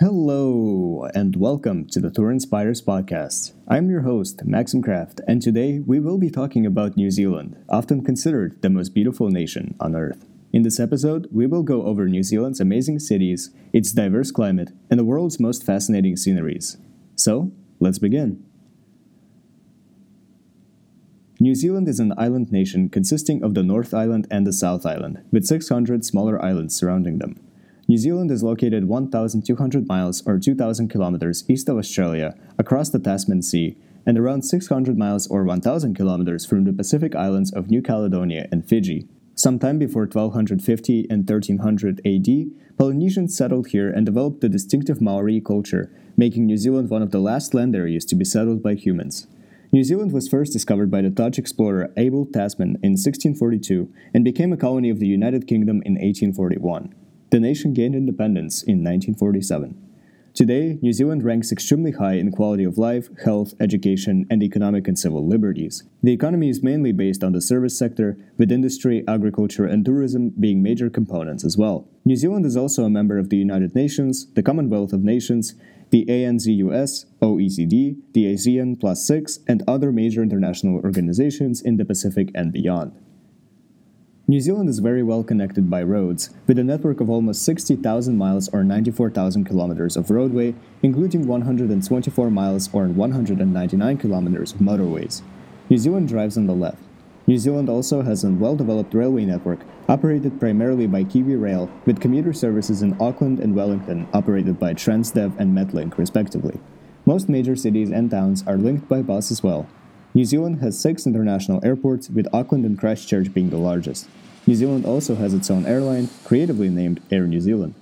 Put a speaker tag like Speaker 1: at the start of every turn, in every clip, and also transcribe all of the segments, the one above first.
Speaker 1: Hello, and welcome to the Tour Inspires podcast. I'm your host, Maxim Kraft, and today we will be talking about New Zealand, often considered the most beautiful nation on Earth. In this episode, we will go over New Zealand's amazing cities, its diverse climate, and the world's most fascinating sceneries. So, let's begin. New Zealand is an island nation consisting of the North Island and the South Island, with 600 smaller islands surrounding them. New Zealand is located 1,200 miles or 2,000 kilometers east of Australia, across the Tasman Sea, and around 600 miles or 1,000 kilometers from the Pacific islands of New Caledonia and Fiji. Sometime before 1250 and 1300 AD, Polynesians settled here and developed the distinctive Maori culture, making New Zealand one of the last land areas to be settled by humans. New Zealand was first discovered by the Dutch explorer Abel Tasman in 1642 and became a colony of the United Kingdom in 1841. The nation gained independence in 1947. Today, New Zealand ranks extremely high in quality of life, health, education, and economic and civil liberties. The economy is mainly based on the service sector, with industry, agriculture, and tourism being major components as well. New Zealand is also a member of the United Nations, the Commonwealth of Nations, the ANZUS, OECD, the ASEAN Plus 6, and other major international organizations in the Pacific and beyond. New Zealand is very well connected by roads, with a network of almost 60,000 miles or 94,000 kilometers of roadway, including 124 miles or 199 kilometers of motorways. New Zealand drives on the left. New Zealand also has a well developed railway network, operated primarily by Kiwi Rail, with commuter services in Auckland and Wellington operated by Transdev and Metlink, respectively. Most major cities and towns are linked by bus as well, New Zealand has six international airports, with Auckland and Christchurch being the largest. New Zealand also has its own airline, creatively named Air New Zealand.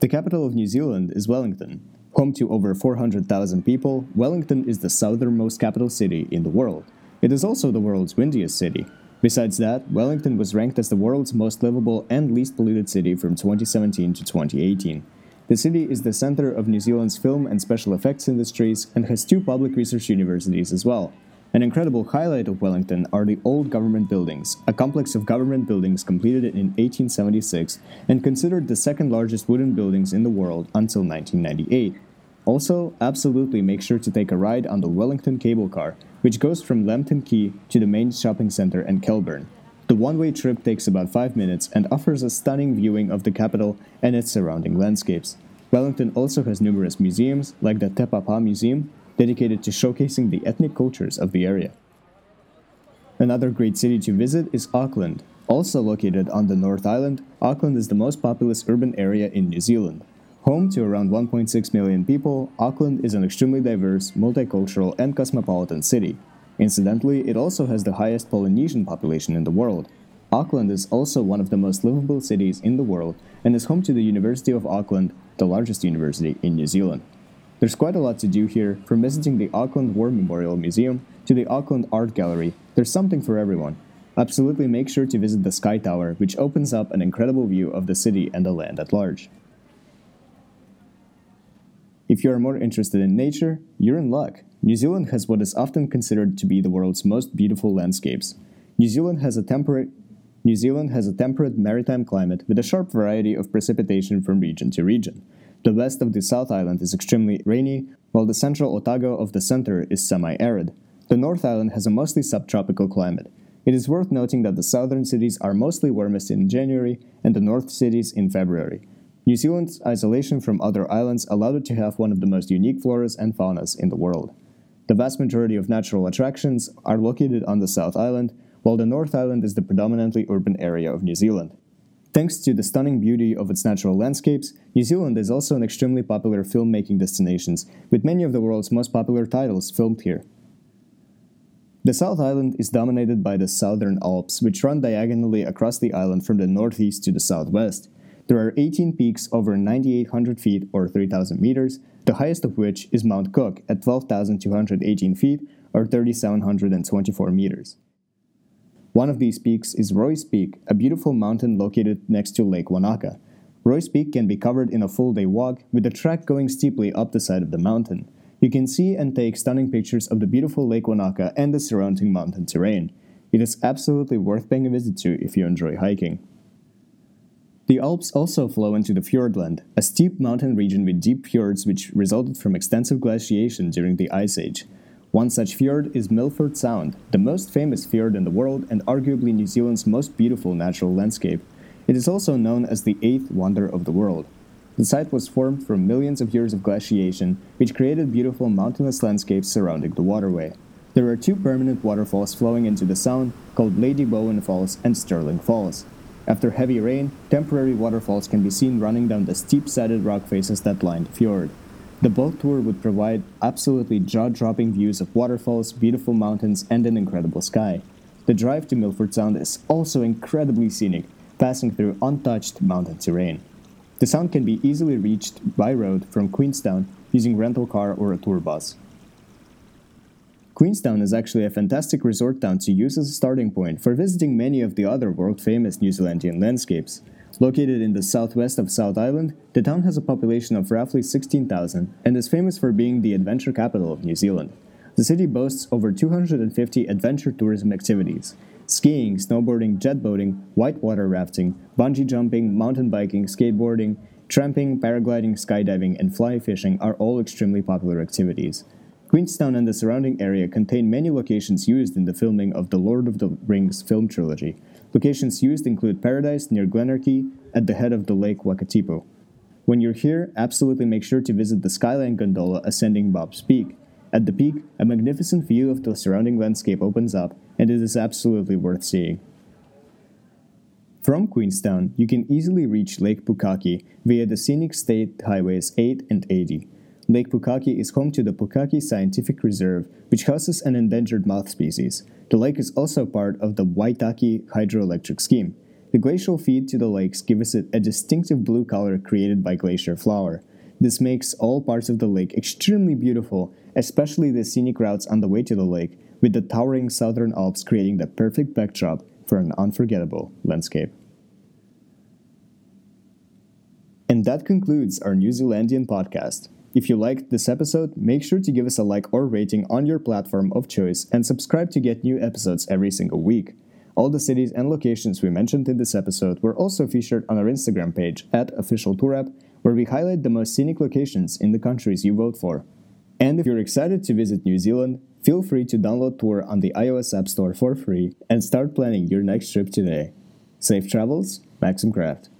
Speaker 1: The capital of New Zealand is Wellington. Home to over 400,000 people, Wellington is the southernmost capital city in the world. It is also the world's windiest city. Besides that, Wellington was ranked as the world's most livable and least polluted city from 2017 to 2018. The city is the center of New Zealand's film and special effects industries and has two public research universities as well. An incredible highlight of Wellington are the old government buildings, a complex of government buildings completed in 1876 and considered the second largest wooden buildings in the world until 1998. Also, absolutely make sure to take a ride on the Wellington cable car, which goes from Lambton Quay to the main shopping center and Kelburn. The one way trip takes about 5 minutes and offers a stunning viewing of the capital and its surrounding landscapes. Wellington also has numerous museums, like the Te Papa Museum, dedicated to showcasing the ethnic cultures of the area. Another great city to visit is Auckland. Also located on the North Island, Auckland is the most populous urban area in New Zealand. Home to around 1.6 million people, Auckland is an extremely diverse, multicultural, and cosmopolitan city. Incidentally, it also has the highest Polynesian population in the world. Auckland is also one of the most livable cities in the world and is home to the University of Auckland, the largest university in New Zealand. There's quite a lot to do here, from visiting the Auckland War Memorial Museum to the Auckland Art Gallery. There's something for everyone. Absolutely make sure to visit the Sky Tower, which opens up an incredible view of the city and the land at large. If you are more interested in nature, you're in luck. New Zealand has what is often considered to be the world's most beautiful landscapes. New Zealand has a temperate New Zealand has a temperate maritime climate with a sharp variety of precipitation from region to region. The west of the South Island is extremely rainy, while the central Otago of the center is semi arid. The North Island has a mostly subtropical climate. It is worth noting that the southern cities are mostly warmest in January and the north cities in February. New Zealand's isolation from other islands allowed it to have one of the most unique floras and faunas in the world. The vast majority of natural attractions are located on the South Island, while the North Island is the predominantly urban area of New Zealand. Thanks to the stunning beauty of its natural landscapes, New Zealand is also an extremely popular filmmaking destination, with many of the world's most popular titles filmed here. The South Island is dominated by the Southern Alps, which run diagonally across the island from the northeast to the southwest. There are 18 peaks over 9,800 feet or 3,000 meters, the highest of which is Mount Cook at 12,218 feet or 3,724 meters. One of these peaks is Roy's Peak, a beautiful mountain located next to Lake Wanaka. Roy's Peak can be covered in a full day walk, with the track going steeply up the side of the mountain. You can see and take stunning pictures of the beautiful Lake Wanaka and the surrounding mountain terrain. It is absolutely worth paying a visit to if you enjoy hiking. The Alps also flow into the Fiordland, a steep mountain region with deep fjords which resulted from extensive glaciation during the Ice Age. One such fjord is Milford Sound, the most famous fjord in the world and arguably New Zealand's most beautiful natural landscape. It is also known as the eighth wonder of the world. The site was formed from millions of years of glaciation, which created beautiful mountainous landscapes surrounding the waterway. There are two permanent waterfalls flowing into the sound called Lady Bowen Falls and Stirling Falls. After heavy rain, temporary waterfalls can be seen running down the steep sided rock faces that line the fjord. The boat tour would provide absolutely jaw dropping views of waterfalls, beautiful mountains, and an incredible sky. The drive to Milford Sound is also incredibly scenic, passing through untouched mountain terrain. The sound can be easily reached by road from Queenstown using rental car or a tour bus. Queenstown is actually a fantastic resort town to use as a starting point for visiting many of the other world famous New Zealandian landscapes. Located in the southwest of South Island, the town has a population of roughly 16,000 and is famous for being the adventure capital of New Zealand. The city boasts over 250 adventure tourism activities skiing, snowboarding, jet boating, whitewater rafting, bungee jumping, mountain biking, skateboarding, tramping, paragliding, skydiving, and fly fishing are all extremely popular activities. Queenstown and the surrounding area contain many locations used in the filming of the Lord of the Rings film trilogy. Locations used include Paradise near Glenorchy at the head of the lake Wakatipu. When you're here, absolutely make sure to visit the Skyline Gondola ascending Bob's Peak. At the peak, a magnificent view of the surrounding landscape opens up, and it is absolutely worth seeing. From Queenstown, you can easily reach Lake Pukaki via the scenic state highways 8 and 80. Lake Pukaki is home to the Pukaki Scientific Reserve, which houses an endangered moth species. The lake is also part of the Waitaki hydroelectric scheme. The glacial feed to the lakes gives it a distinctive blue color created by glacier flour. This makes all parts of the lake extremely beautiful, especially the scenic routes on the way to the lake, with the towering southern Alps creating the perfect backdrop for an unforgettable landscape. And that concludes our New Zealandian podcast. If you liked this episode, make sure to give us a like or rating on your platform of choice and subscribe to get new episodes every single week. All the cities and locations we mentioned in this episode were also featured on our Instagram page at Official Tour App, where we highlight the most scenic locations in the countries you vote for. And if you're excited to visit New Zealand, feel free to download Tour on the iOS App Store for free and start planning your next trip today. Safe travels, Maxim Craft.